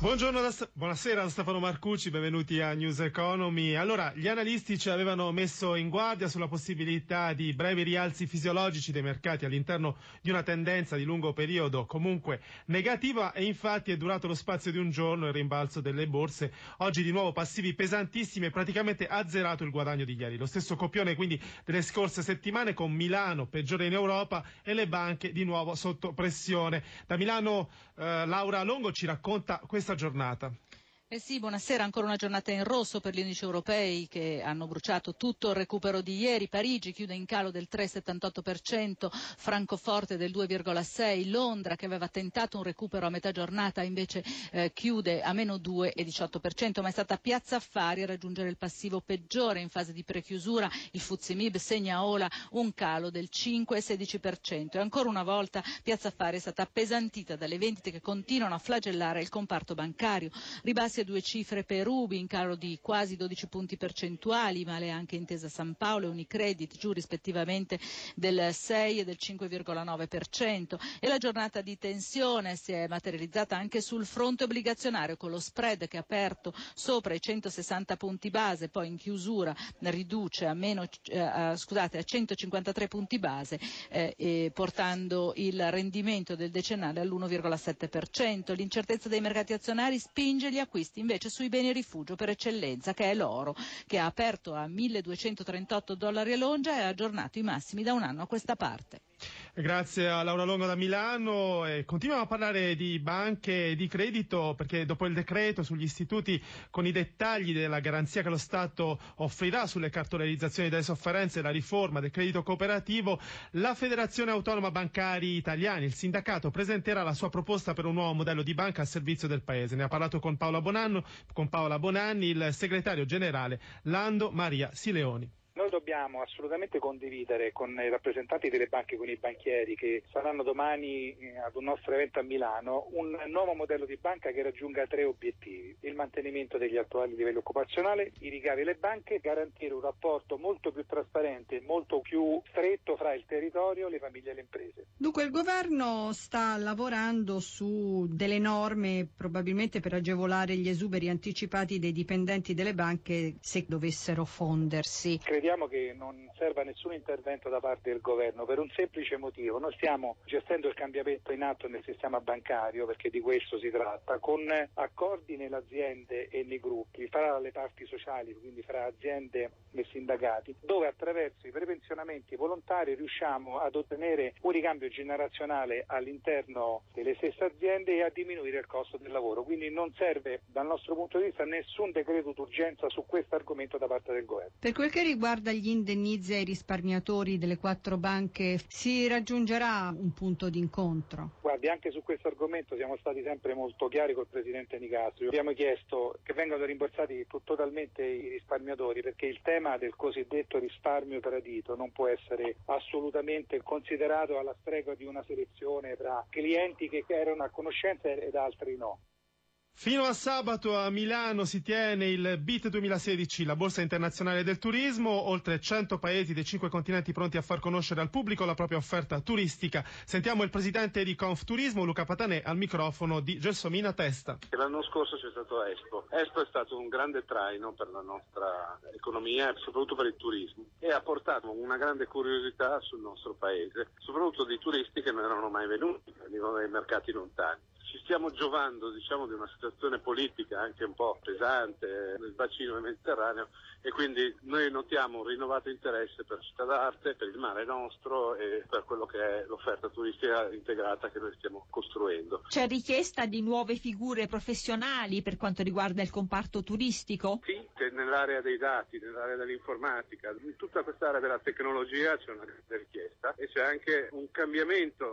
Buongiorno, da, buonasera da Stefano Marcucci, benvenuti a News Economy. Allora, gli analisti ci avevano messo in guardia sulla possibilità di brevi rialzi fisiologici dei mercati all'interno di una tendenza di lungo periodo comunque negativa e infatti è durato lo spazio di un giorno il rimbalzo delle borse. Oggi di nuovo passivi pesantissimi e praticamente azzerato il guadagno di ieri. Lo stesso copione quindi delle scorse settimane con Milano peggiore in Europa e le banche di nuovo sotto pressione. Da Milano eh, Laura Longo ci racconta questa questa giornata. Eh sì, buonasera. Ancora una giornata in rosso per gli indici europei che hanno bruciato tutto il recupero di ieri. Parigi chiude in calo del 3,78%, Francoforte del 2,6%, Londra che aveva tentato un recupero a metà giornata invece eh, chiude a meno 2,18%, ma è stata Piazza Affari a raggiungere il passivo peggiore in fase di prechiusura. Il Fuzimib segna ora un calo del 5,16% e ancora una volta Piazza Affari è stata appesantita dalle vendite che continuano a flagellare il comparto bancario. Ribassi a due cifre per Ubi in calo di quasi 12 punti percentuali, male anche Intesa San Paolo e Unicredit giù rispettivamente del 6 e del 5,9% e la giornata di tensione si è materializzata anche sul fronte obbligazionario con lo spread che è aperto sopra i 160 punti base, poi in chiusura riduce a, meno, eh, scusate, a 153 punti base eh, portando il rendimento del decennale all'1,7%. L'incertezza dei mercati azionari spinge gli acquisti acquisti invece sui beni rifugio per eccellenza, che è l'oro, che ha aperto a 1238 dollari all'ongia e ha aggiornato i massimi da un anno a questa parte. Grazie a Laura Longo da Milano. E continuiamo a parlare di banche e di credito perché dopo il decreto sugli istituti con i dettagli della garanzia che lo Stato offrirà sulle cartolarizzazioni delle sofferenze e la riforma del credito cooperativo, la Federazione Autonoma Bancari Italiani, il sindacato, presenterà la sua proposta per un nuovo modello di banca al servizio del Paese. Ne ha parlato con Paola, Bonanno, con Paola Bonanni il segretario generale Lando Maria Sileoni. Noi dobbiamo assolutamente condividere con i rappresentanti delle banche, con i banchieri che saranno domani eh, ad un nostro evento a Milano, un nuovo modello di banca che raggiunga tre obiettivi. Il mantenimento degli attuali livelli occupazionali, i ricavi alle banche, garantire un rapporto molto più trasparente, molto più stretto fra il territorio, le famiglie e le imprese. Dunque il governo sta lavorando su delle norme probabilmente per agevolare gli esuberi anticipati dei dipendenti delle banche se dovessero fondersi. Crediamo crediamo che non serva nessun intervento da parte del governo per un semplice motivo. Noi stiamo gestendo il cambiamento in atto nel sistema bancario, perché di questo si tratta, con accordi nelle aziende e nei gruppi, fra le parti sociali, quindi fra aziende e sindacati, dove attraverso i prepensionamenti volontari riusciamo ad ottenere un ricambio generazionale all'interno delle stesse aziende e a diminuire il costo del lavoro. Quindi non serve dal nostro punto di vista nessun decreto d'urgenza su questo argomento da parte del governo. Per quel che riguarda riguarda gli indennizi ai risparmiatori delle quattro banche, si raggiungerà un punto d'incontro? Guardi, anche su questo argomento siamo stati sempre molto chiari col Presidente Nicastro. Abbiamo chiesto che vengano rimborsati totalmente i risparmiatori perché il tema del cosiddetto risparmio tradito non può essere assolutamente considerato alla stregua di una selezione tra clienti che erano a conoscenza ed altri no. Fino a sabato a Milano si tiene il BIT 2016, la borsa internazionale del turismo, oltre 100 paesi dei cinque continenti pronti a far conoscere al pubblico la propria offerta turistica. Sentiamo il presidente di Confturismo, Luca Patanè, al microfono di Gelsomina Testa. L'anno scorso c'è stato Expo. Expo è stato un grande traino per la nostra economia e soprattutto per il turismo e ha portato una grande curiosità sul nostro paese, soprattutto di turisti che non erano mai venuti, venivano dai mercati lontani ci stiamo giovando diciamo, di una situazione politica anche un po' pesante nel bacino mediterraneo e quindi noi notiamo un rinnovato interesse per Città d'Arte, per il mare nostro e per quello che è l'offerta turistica integrata che noi stiamo costruendo. C'è richiesta di nuove figure professionali per quanto riguarda il comparto turistico? Sì, nell'area dei dati, nell'area dell'informatica, in tutta quest'area della tecnologia c'è una grande richiesta e c'è anche un cambiamento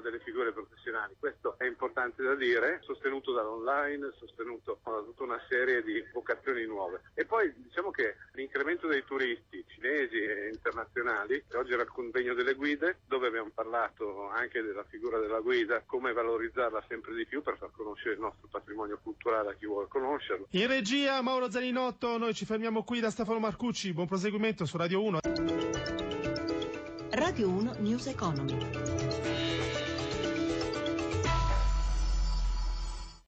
delle figure professionali. Questo è importante da dire, sostenuto dall'online, sostenuto da tutta una serie di vocazioni nuove. E poi diciamo che l'incremento dei turisti cinesi e internazionali, oggi era il convegno delle guide, dove abbiamo parlato anche della figura della guida, come valorizzarla sempre di più per far conoscere il nostro patrimonio culturale a chi vuole conoscerlo. In regia Mauro Zaninotto, noi ci fermiamo qui da Stefano Marcucci, buon proseguimento su Radio 1. Radio 1 News Economy.